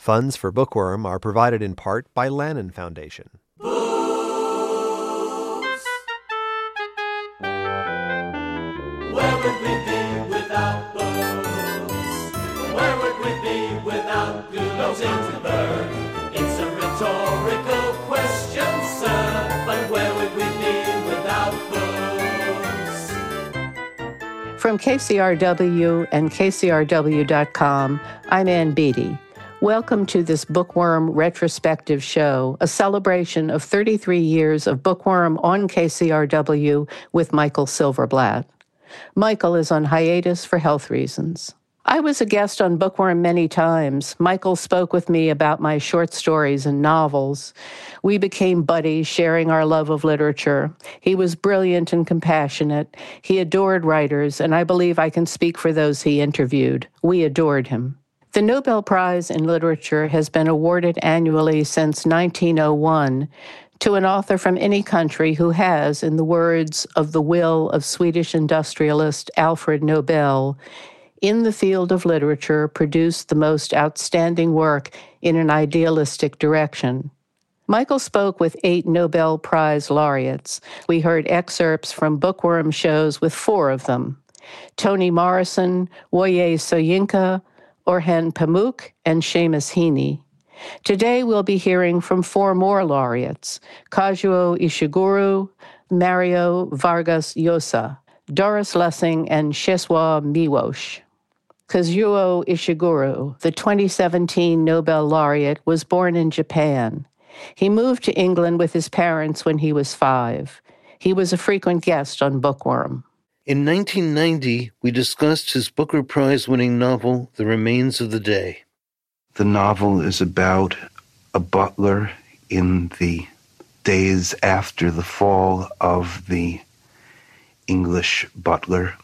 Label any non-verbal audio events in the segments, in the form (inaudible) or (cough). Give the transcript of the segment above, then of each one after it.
Funds for Bookworm are provided in part by Lannan Foundation. Where would we be without books? Where would we be without Gulo Ginsberg? It's a rhetorical question, sir, but where would we be without books? From KCRW and KCRW.com, I'm Ann Beattie. Welcome to this Bookworm retrospective show, a celebration of 33 years of Bookworm on KCRW with Michael Silverblatt. Michael is on hiatus for health reasons. I was a guest on Bookworm many times. Michael spoke with me about my short stories and novels. We became buddies, sharing our love of literature. He was brilliant and compassionate. He adored writers, and I believe I can speak for those he interviewed. We adored him. The Nobel Prize in Literature has been awarded annually since 1901 to an author from any country who has, in the words of the will of Swedish industrialist Alfred Nobel, in the field of literature produced the most outstanding work in an idealistic direction. Michael spoke with eight Nobel Prize laureates. We heard excerpts from bookworm shows with four of them Toni Morrison, Wole Soyinka, Orhan Pamuk, and Seamus Heaney. Today we'll be hearing from four more laureates Kazuo Ishiguro, Mario Vargas Llosa, Doris Lessing, and Czesław Miłosz. Kazuo Ishiguro, the 2017 Nobel laureate, was born in Japan. He moved to England with his parents when he was five. He was a frequent guest on Bookworm. In 1990, we discussed his Booker Prize winning novel, The Remains of the Day. The novel is about a butler in the days after the fall of the English butler,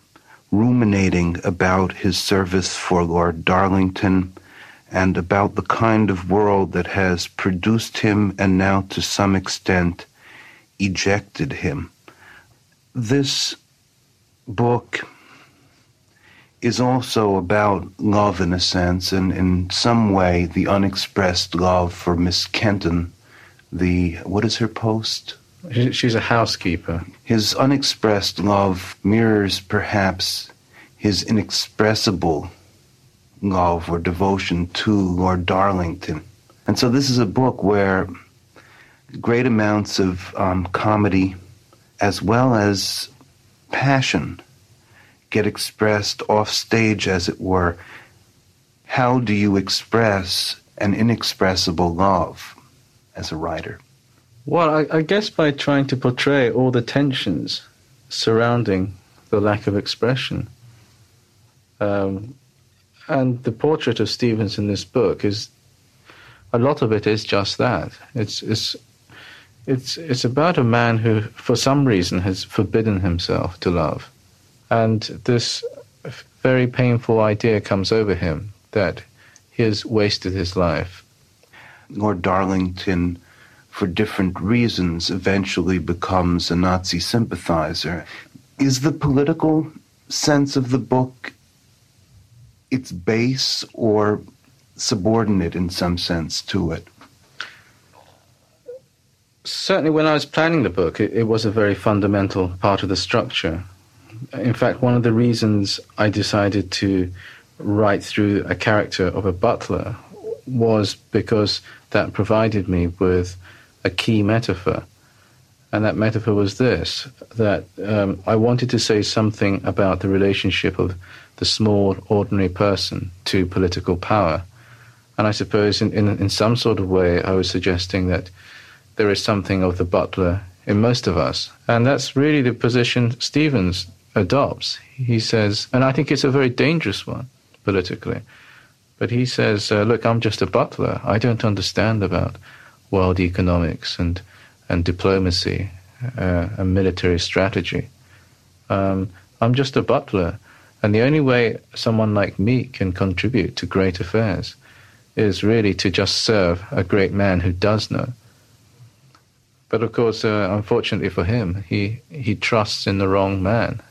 ruminating about his service for Lord Darlington and about the kind of world that has produced him and now, to some extent, ejected him. This book is also about love in a sense, and in some way, the unexpressed love for Miss Kenton. The what is her post? She's a housekeeper. His unexpressed love mirrors perhaps his inexpressible love or devotion to Lord Darlington. And so this is a book where great amounts of um, comedy as well as passion get expressed off stage, as it were. How do you express an inexpressible love as a writer? Well, I, I, guess by trying to portray all the tensions surrounding the lack of expression. Um, and the portrait of Stevens in this book is a lot of it is just that. It's it's it's it's about a man who, for some reason, has forbidden himself to love, and this very painful idea comes over him that he has wasted his life. Lord Darlington for different reasons, eventually becomes a Nazi sympathizer. Is the political sense of the book its base or subordinate in some sense to it? Certainly, when I was planning the book, it, it was a very fundamental part of the structure. In fact, one of the reasons I decided to write through a character of a butler was because that provided me with a key metaphor. And that metaphor was this that um, I wanted to say something about the relationship of the small, ordinary person to political power. And I suppose in, in, in some sort of way, I was suggesting that there is something of the butler in most of us. And that's really the position Stevens adopts. He says, and I think it's a very dangerous one politically, but he says, uh, look, I'm just a butler. I don't understand about world economics and, and diplomacy uh, and military strategy. Um, I'm just a butler. And the only way someone like me can contribute to great affairs is really to just serve a great man who does know. But of course, uh, unfortunately for him, he, he trusts in the wrong man.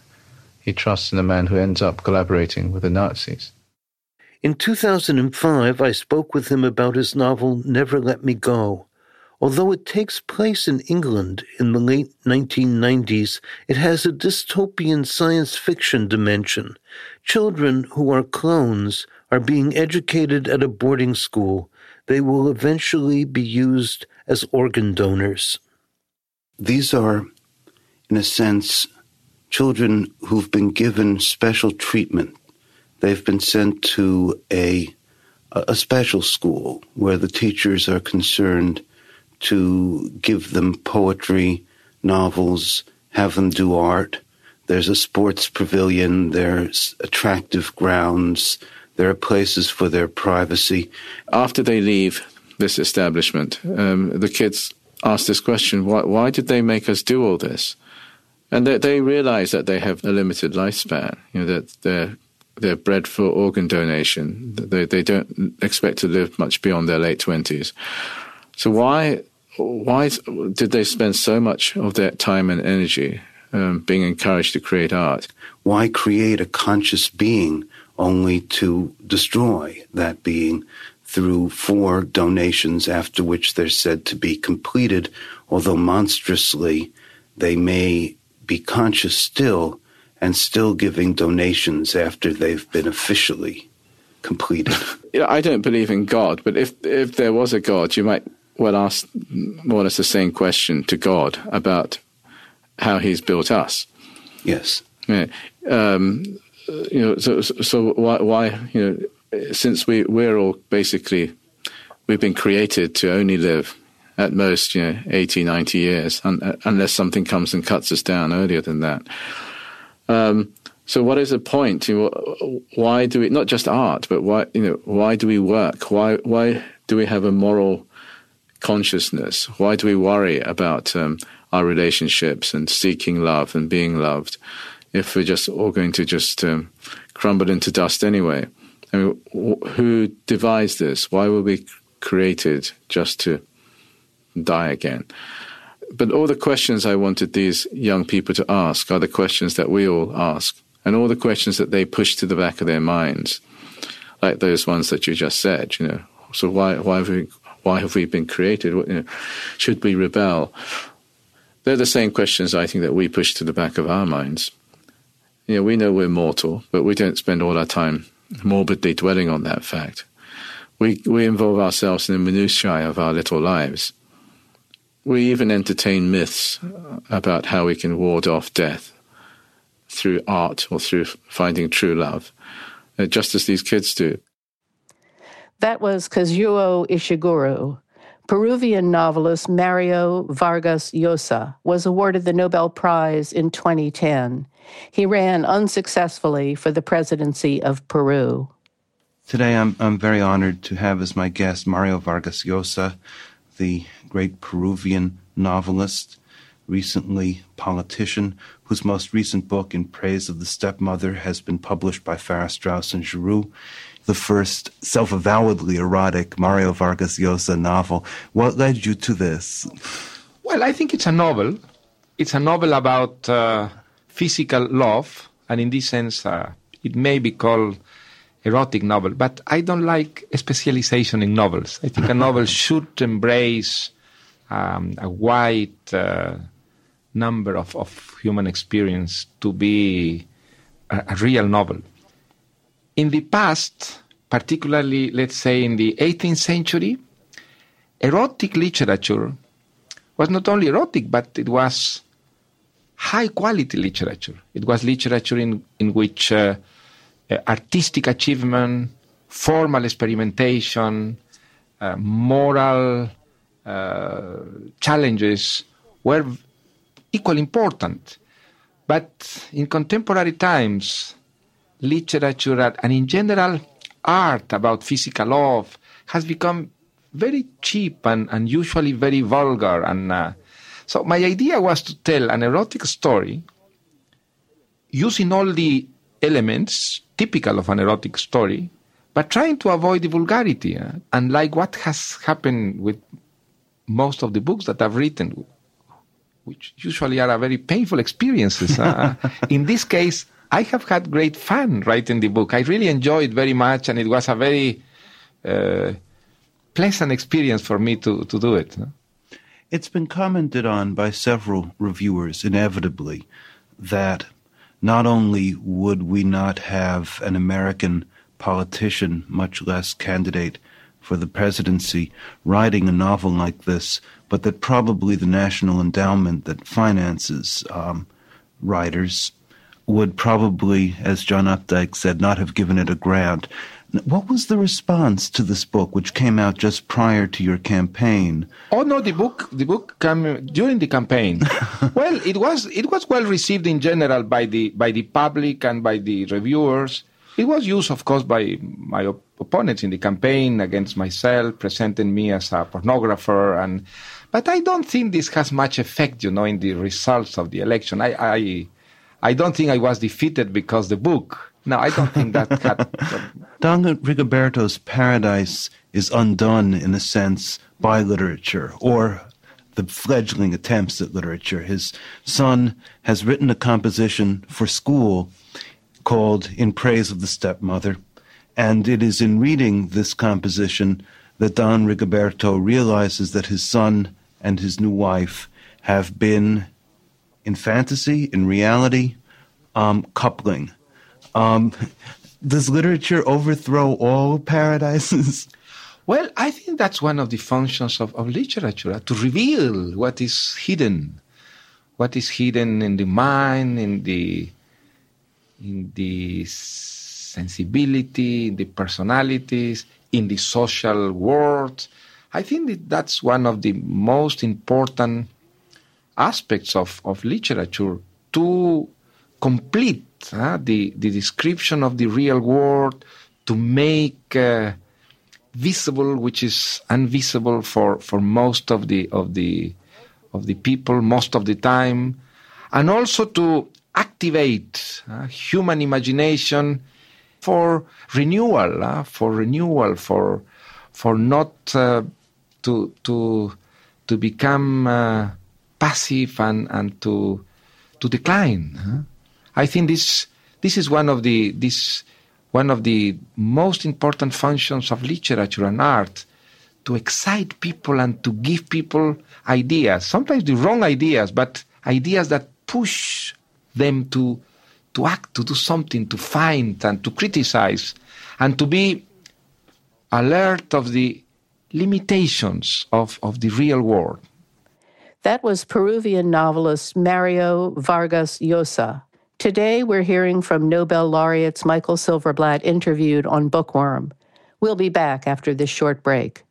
He trusts in the man who ends up collaborating with the Nazis. In 2005, I spoke with him about his novel Never Let Me Go. Although it takes place in England in the late 1990s, it has a dystopian science fiction dimension. Children who are clones are being educated at a boarding school. They will eventually be used as organ donors. These are, in a sense, children who've been given special treatment. They've been sent to a a special school where the teachers are concerned to give them poetry, novels, have them do art. There's a sports pavilion, there's attractive grounds, there are places for their privacy. After they leave this establishment, um, the kids ask this question why, why did they make us do all this? And they, they realize that they have a limited lifespan, you know, that they're, they're bred for organ donation. They, they don't expect to live much beyond their late 20s. So why, why did they spend so much of their time and energy um, being encouraged to create art? Why create a conscious being only to destroy that being through four donations after which they're said to be completed, although monstrously they may be conscious still and still giving donations after they've been officially completed. (laughs) Yeah, I don't believe in God, but if if there was a God, you might well ask more or less the same question to God about how He's built us. Yes. Yeah. Um, you know, so so why why you know since we we're all basically we've been created to only live at most you know 80 90 years un, unless something comes and cuts us down earlier than that. Um, so what is the point? You know, why do we not just art but why you know why do we work? Why why do we have a moral consciousness? Why do we worry about um, our relationships and seeking love and being loved if we're just all going to just um, crumble into dust anyway. Who devised this? Why were we created just to die again? But all the questions I wanted these young people to ask are the questions that we all ask, and all the questions that they push to the back of their minds, like those ones that you just said. You know, so why why have we why have we been created? You know, should we rebel? They're the same questions I think that we push to the back of our minds. You know, we know we're mortal, but we don't spend all our time morbidly dwelling on that fact. We, we involve ourselves in the minutiae of our little lives. We even entertain myths about how we can ward off death through art or through finding true love, uh, just as these kids do. That was Kazuo Ishiguro, Peruvian novelist Mario Vargas Llosa was awarded the Nobel Prize in 2010. He ran unsuccessfully for the presidency of Peru. Today, I'm, I'm very honored to have as my guest Mario Vargas Llosa, the great Peruvian novelist, recently politician, whose most recent book, In Praise of the Stepmother, has been published by Farrar Straus and Giroux the first self-avowedly erotic Mario Vargas Llosa novel. What led you to this? Well, I think it's a novel. It's a novel about uh, physical love, and in this sense, uh, it may be called erotic novel. But I don't like specialization in novels. I think a novel (laughs) should embrace um, a wide uh, number of, of human experience to be a, a real novel in the past, particularly, let's say, in the 18th century, erotic literature was not only erotic, but it was high quality literature. It was literature in, in which uh, uh, artistic achievement, formal experimentation, uh, moral uh, challenges were equally important. But in contemporary times, literature and in general art about physical love has become very cheap and, and usually very vulgar and uh, so my idea was to tell an erotic story using all the elements typical of an erotic story but trying to avoid the vulgarity uh, and like what has happened with most of the books that I've written which usually are very painful experiences. Uh, (laughs) in this case, I have had great fun writing the book. I really enjoyed very much, and it was a very uh, pleasant experience for me to, to do it. no? It's been commented on by several reviewers, inevitably, that not only would we not have an American politician, much less candidate for the presidency, writing a novel like this, but that probably the National Endowment that finances um, writers would probably, as John Updike said, not have given it a grant. What was the response to this book, which came out just prior to your campaign? Oh no, the book the book came during the campaign. (laughs) well, it was it was well received in general by the by the public and by the reviewers. It was used, of course, by my op- opponents in the campaign against myself, presenting me as a pornographer, and but I don't think this has much effect, you know, in the results of the election. I I, I don't think I was defeated because the book. No, I don't think that had. (laughs) Don Rigoberto's paradise is undone, in a sense, by literature or the fledgling attempts at literature. His son has written a composition for school called In Praise of the Stepmother, and it is in reading this composition that Don Rigoberto realizes that his son and his new wife have been, in fantasy, in reality, um, coupling. Um, (laughs) does literature overthrow all paradises? (laughs) Well, I think that's one of the functions of, of literature to reveal what is hidden, what is hidden in the mind, in the in the sensibility, in the personalities, in the social world. I think that that's one of the most important aspects of, of literature to complete uh, the, the description of the real world, to make uh, visible which is invisible for, for most of the of the of the people most of the time, and also to activate uh, human imagination for renewal, for renewal, for for not uh, to to to become uh, passive and and to to decline. huh? I think this this is one of the this one of the most important functions of literature and art to excite people and to give people ideas sometimes the wrong ideas but ideas that push them to to act to do something to find and to criticize and to be alert of the limitations of, of the real world That was Peruvian novelist Mario Vargas Llosa. Today, we're hearing from Nobel laureates Michael Silverblatt interviewed on Bookworm. We'll be back after this short break.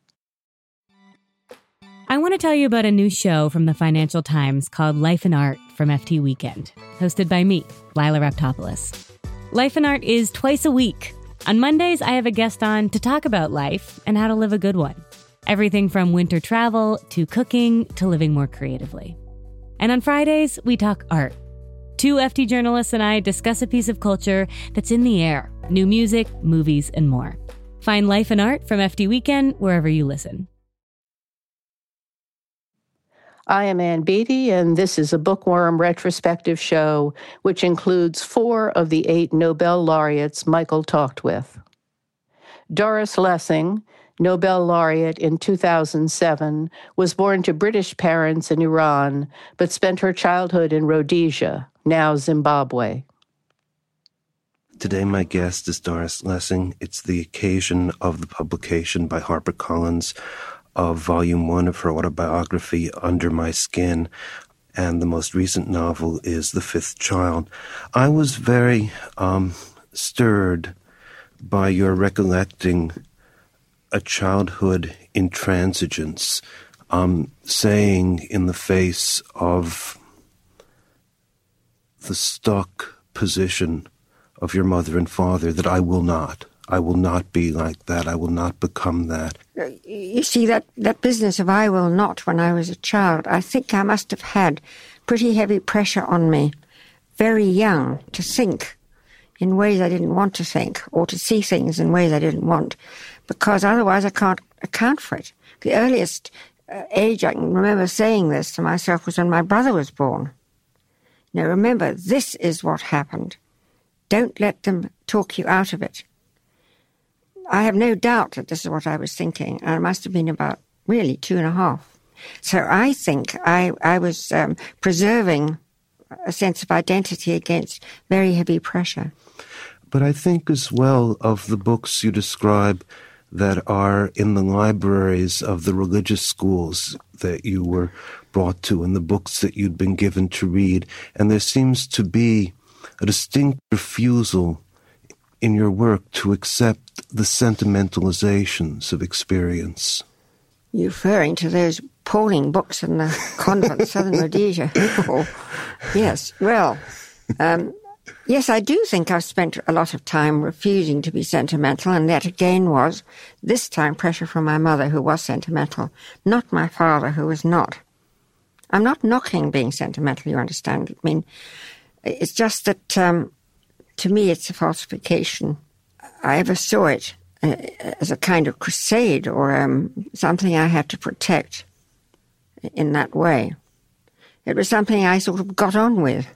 I want to tell you about a new show from the Financial Times called Life and Art from FT Weekend, hosted by me, Lila Raptopoulos. Life and Art is twice a week. On Mondays, I have a guest on to talk about life and how to live a good one. Everything from winter travel to cooking to living more creatively. And on Fridays, we talk art. Two FT journalists and I discuss a piece of culture that's in the air new music, movies, and more. Find Life and Art from FT Weekend wherever you listen. I am Ann Beattie, and this is a Bookworm retrospective show, which includes four of the eight Nobel laureates Michael talked with. Doris Lessing, Nobel laureate in 2007, was born to British parents in Iran, but spent her childhood in Rhodesia, now Zimbabwe. Today, my guest is Doris Lessing. It's the occasion of the publication by HarperCollins of volume one of her autobiography, Under My Skin. And the most recent novel is The Fifth Child. I was very um, stirred by your recollecting a childhood intransigence, um, saying in the face of the stuck position of your mother and father that I will not. I will not be like that. I will not become that. You see, that, that business of I will not when I was a child, I think I must have had pretty heavy pressure on me very young to think in ways I didn't want to think or to see things in ways I didn't want because otherwise I can't account for it. The earliest uh, age I can remember saying this to myself was when my brother was born. Now remember, this is what happened. Don't let them talk you out of it. I have no doubt that this is what I was thinking. I must have been about really two and a half. So I think I, I was um, preserving a sense of identity against very heavy pressure. But I think as well of the books you describe that are in the libraries of the religious schools that you were brought to and the books that you'd been given to read. And there seems to be a distinct refusal in your work to accept the sentimentalizations of experience. You're referring to those appalling books in the convent of Southern (laughs) Rhodesia. Oh, yes, well, um, yes, I do think I've spent a lot of time refusing to be sentimental, and that again was, this time, pressure from my mother, who was sentimental, not my father, who was not. I'm not knocking being sentimental, you understand. I mean, it's just that um, to me it's a falsification. I ever saw it uh, as a kind of crusade or um, something I had to protect in that way. It was something I sort of got on with.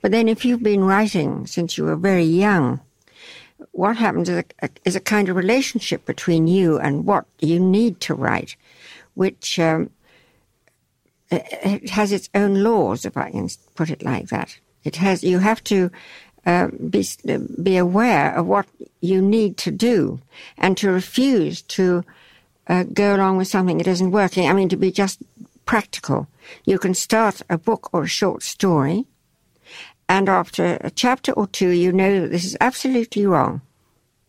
But then if you've been writing since you were very young, what happens is a, is a kind of relationship between you and what you need to write, which um, it has its own laws, if I can put it like that. It has, you have to uh, be, be aware of what you need to do and to refuse to uh, go along with something that isn't working. I mean, to be just practical. You can start a book or a short story, and after a chapter or two, you know that this is absolutely wrong.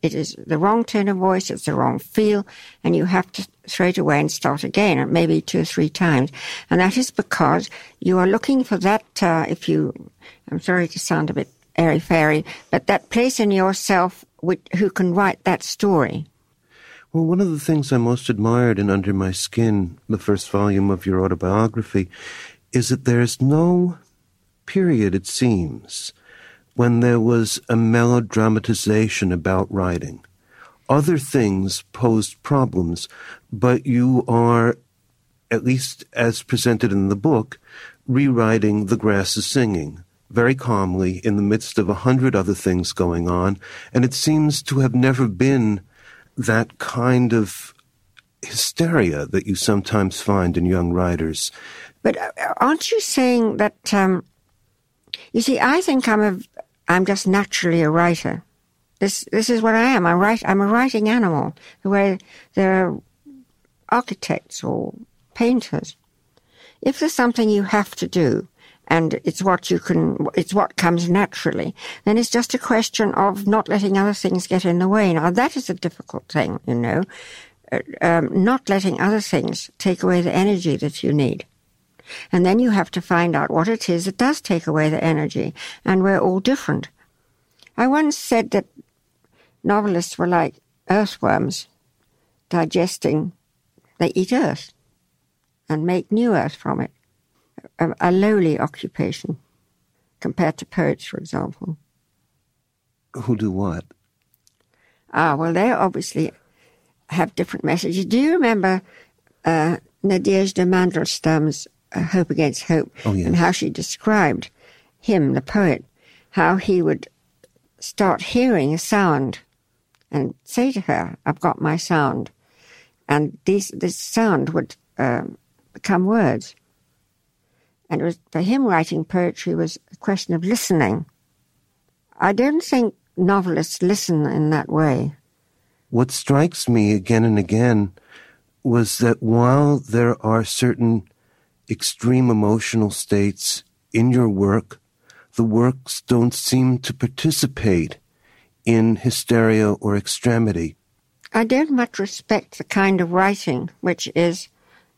It is the wrong tone of voice, it's the wrong feel, and you have to throw it away and start again, maybe two or three times. And that is because you are looking for that, uh, if you, I'm sorry to sound a bit airy fairy, but that place in yourself which, who can write that story. Well, one of the things I most admired in Under My Skin, the first volume of your autobiography, is that there's no period, it seems, when there was a melodramatization about writing. Other things posed problems, but you are, at least as presented in the book, rewriting The Grass is Singing very calmly in the midst of a hundred other things going on, and it seems to have never been that kind of hysteria that you sometimes find in young writers. But uh, aren't you saying that? Um, you see, I think I'm a I'm just naturally a writer. This this is what I am. I write. I'm a writing animal. The way there are architects or painters. If there's something you have to do, and it's what you can, it's what comes naturally, then it's just a question of not letting other things get in the way. Now that is a difficult thing, you know, uh, um, not letting other things take away the energy that you need. And then you have to find out what it is that does take away the energy. And we're all different. I once said that novelists were like earthworms digesting, they eat earth and make new earth from it. A, a lowly occupation compared to poets, for example. Who do what? Ah, well, they obviously have different messages. Do you remember uh, Nadezhda Mandelstam's Hope Against Hope, oh, yes. and how she described him, the poet, how he would start hearing a sound and say to her, I've got my sound. And these, this sound would uh, become words. And it was, for him, writing poetry was a question of listening. I don't think novelists listen in that way. What strikes me again and again was that while there are certain extreme emotional states in your work, the works don't seem to participate in hysteria or extremity. I don't much respect the kind of writing which is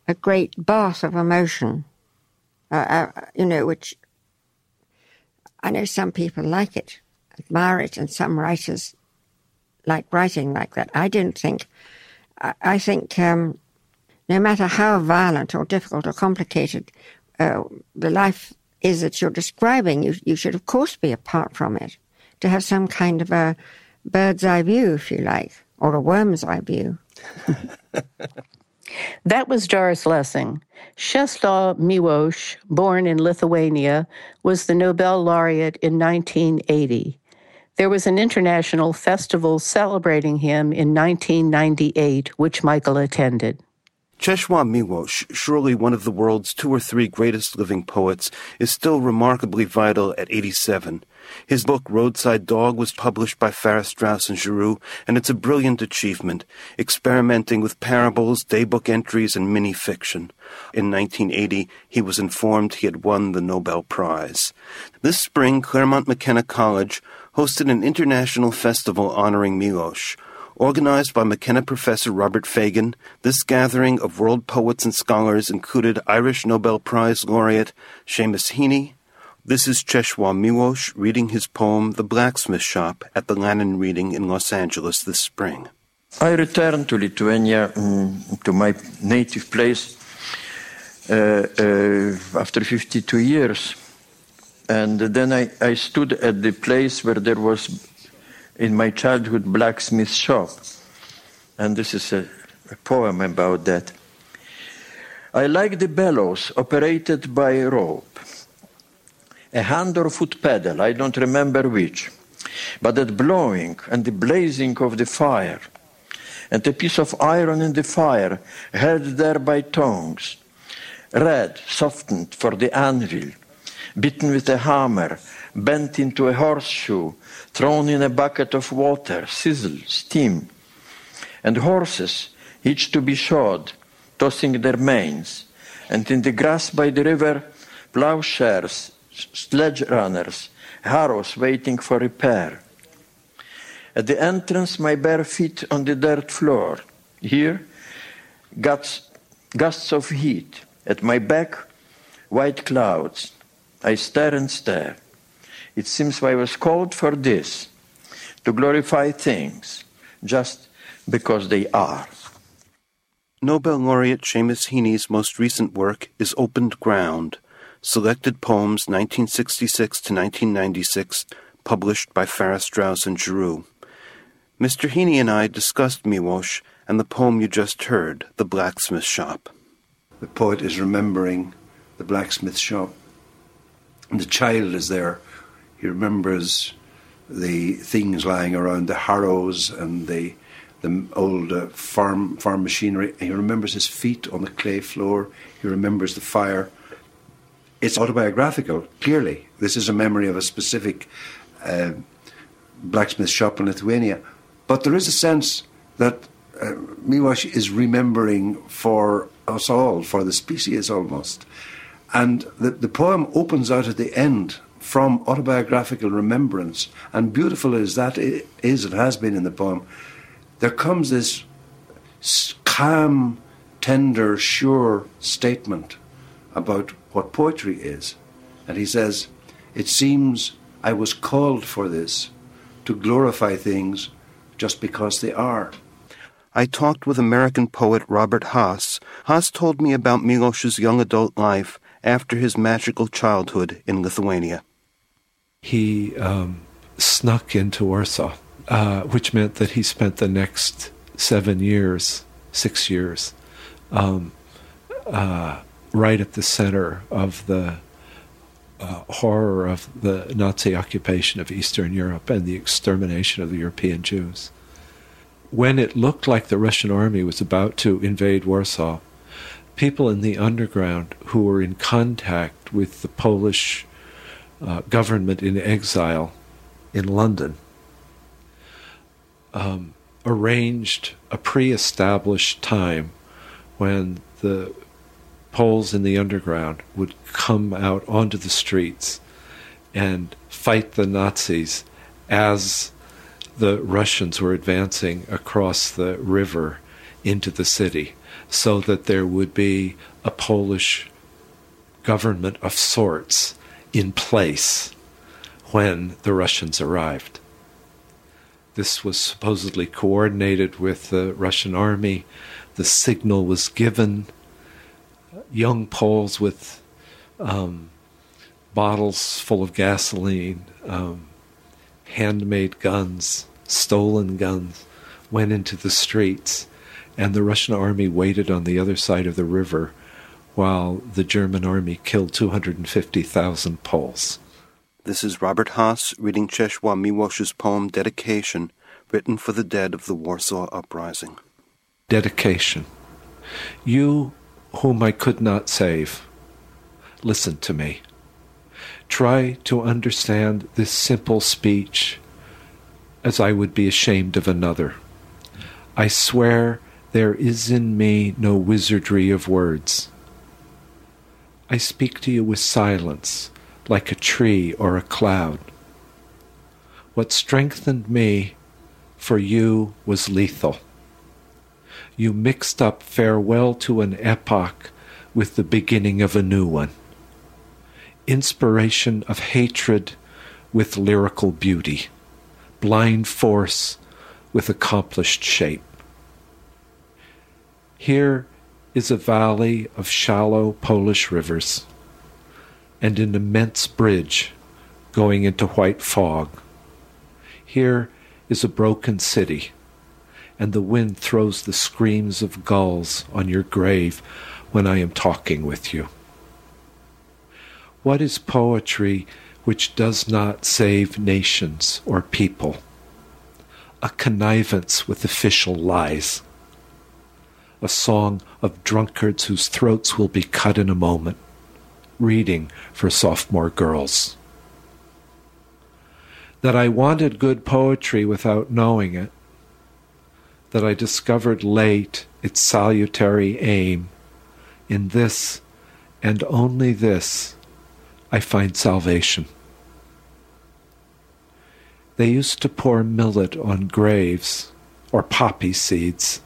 a great bath of emotion, uh, uh, you know, which I know some people like it, admire it, and some writers like writing like that. I don't think. I, I think um, no matter how violent or difficult or complicated uh, the life is that you're describing, you, you should, of course, be apart from it, to have some kind of a bird's eye view, if you like, or a worm's eye view. (laughs) that was Doris Lessing. Czesław Miłosz, born in Lithuania, was the Nobel laureate in 1980. There was an international festival celebrating him in 1998, which Michael attended. Czesław Miłosz, surely one of the world's two or three greatest living poets, is still remarkably vital at 87. His book Roadside Dog was published by Farrar Straus and Giroux, and it's a brilliant achievement, experimenting with parables, daybook entries, and mini fiction. In 1980, he was informed he had won the Nobel Prize. This spring, Claremont McKenna College hosted an international festival honoring Miłosz. Organized by McKenna professor Robert Faggen, this gathering of world poets and scholars included Irish Nobel Prize laureate Seamus Heaney. This is Czesław Miłosz reading his poem The Blacksmith Shop at the Lannan Reading in Los Angeles this spring. I returned to Lithuania, um, to my native place, uh, uh, after 52 years. And then I, I stood at the place where there was in my childhood blacksmith shop. And this is a, a poem about that. I like the bellows operated by rope, a hand or foot pedal, I don't remember which, but that blowing and the blazing of the fire, and a piece of iron in the fire held there by tongues, red, softened for the anvil, bitten with a hammer, bent into a horseshoe, thrown in a bucket of water, sizzle, steam, and horses, each to be shod, tossing their manes, and in the grass by the river, plowshares, sledge runners, harrows waiting for repair. At the entrance, my bare feet on the dirt floor. Here, gusts, gusts of heat. At my back, white clouds. I stare and stare. It seems I was called for this to glorify things just because they are. Nobel laureate Seamus Heaney's most recent work is Opened Ground, Selected Poems 1966 to 1996, published by Farrar Straus and Giroux. Mr. Heaney and I discussed Miłosz and the poem you just heard, The Blacksmith Shop. The poet is remembering the blacksmith shop. The child is there he remembers the things lying around, the harrows and the the old uh, farm farm machinery. He remembers his feet on the clay floor. He remembers the fire. It's autobiographical. Clearly, this is a memory of a specific uh, blacksmith shop in Lithuania. But there is a sense that uh, Miłosz is remembering for us all, for the species almost. And the, the poem opens out at the end from autobiographical remembrance, and beautiful as that is, it has been in the poem, there comes this calm, tender, sure statement about what poetry is. And he says, It seems I was called for this, to glorify things just because they are. I talked with American poet Robert Hass. Hass told me about Milosz's young adult life after his magical childhood in Lithuania he um, snuck into Warsaw, uh, which meant that he spent the next seven years, six years, um, uh, right at the center of the uh, horror of the Nazi occupation of Eastern Europe and the extermination of the European Jews. When it looked like the Russian army was about to invade Warsaw, people in the underground who were in contact with the Polish uh, government in exile in London um, arranged a pre established time when the Poles in the underground would come out onto the streets and fight the Nazis as the Russians were advancing across the river into the city, so that there would be a Polish government of sorts in place when the Russians arrived. This was supposedly coordinated with the Russian army. The signal was given. Young Poles with um, bottles full of gasoline, um, handmade guns, stolen guns, went into the streets, and the Russian army waited on the other side of the river while the German army killed 250,000 Poles. This is Robert Hass reading Czesław Miłosz's poem Dedication, written for the dead of the Warsaw Uprising. Dedication. You whom I could not save, listen to me. Try to understand this simple speech as I would be ashamed of another. I swear there is in me no wizardry of words. I speak to you with silence, like a tree or a cloud. What strengthened me for you was lethal. You mixed up farewell to an epoch with the beginning of a new one. Inspiration of hatred with lyrical beauty, blind force with accomplished shape. Here is a valley of shallow Polish rivers and an immense bridge going into white fog. Here is a broken city, and the wind throws the screams of gulls on your grave when I am talking with you. What is poetry which does not save nations or people? A connivance with official lies. A song of drunkards whose throats will be cut in a moment. Reading for sophomore girls. That I wanted good poetry without knowing it. That I discovered late its salutary aim. In this, and only this, I find salvation. They used to pour millet on graves or poppy seeds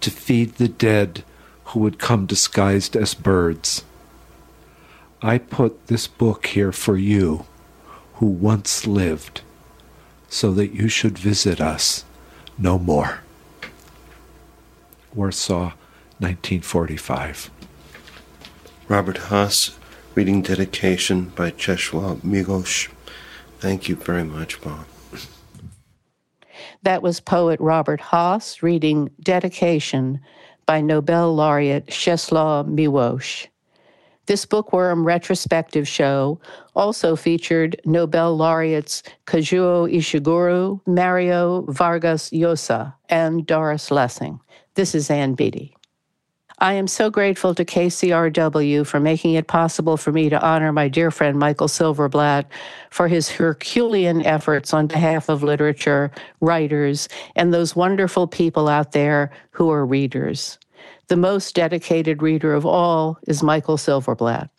to feed the dead who would come disguised as birds. I put this book here for you who once lived so that you should visit us no more. Warsaw, 1945. Robert Hass reading Dedication by Czesław Miłosz. Thank you very much, Bob. That was poet Robert Hass reading Dedication by Nobel laureate Czesław Miłosz. This bookworm retrospective show also featured Nobel laureates Kazuo Ishiguro, Mario Vargas Llosa, and Doris Lessing. This is Ann Beattie. I am so grateful to KCRW for making it possible for me to honor my dear friend Michael Silverblatt for his Herculean efforts on behalf of literature, writers, and those wonderful people out there who are readers. The most dedicated reader of all is Michael Silverblatt.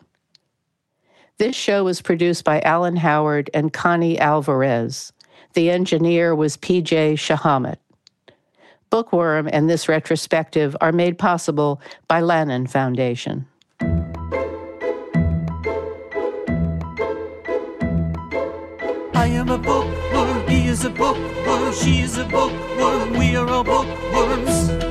This show was produced by Alan Howard and Connie Alvarez. The engineer was PJ Shahamet. Bookworm and this retrospective are made possible by Lannan Foundation. I am a bookworm, he is a bookworm, she is a bookworm, we are all bookworms.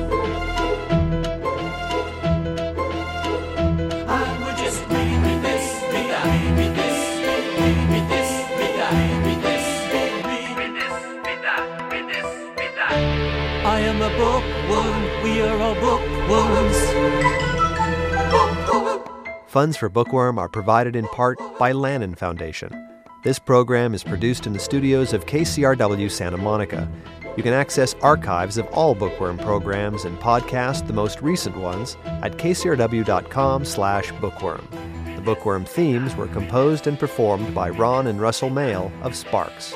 That. I am a bookworm, we are all bookworms. Funds for Bookworm are provided in part by Lannan Foundation. This program is produced in the studios of KCRW Santa Monica. You can access archives of all Bookworm programs and podcast the most recent ones at kcrw.com/bookworm. The Bookworm themes were composed and performed by Ron and Russell Mael of Sparks.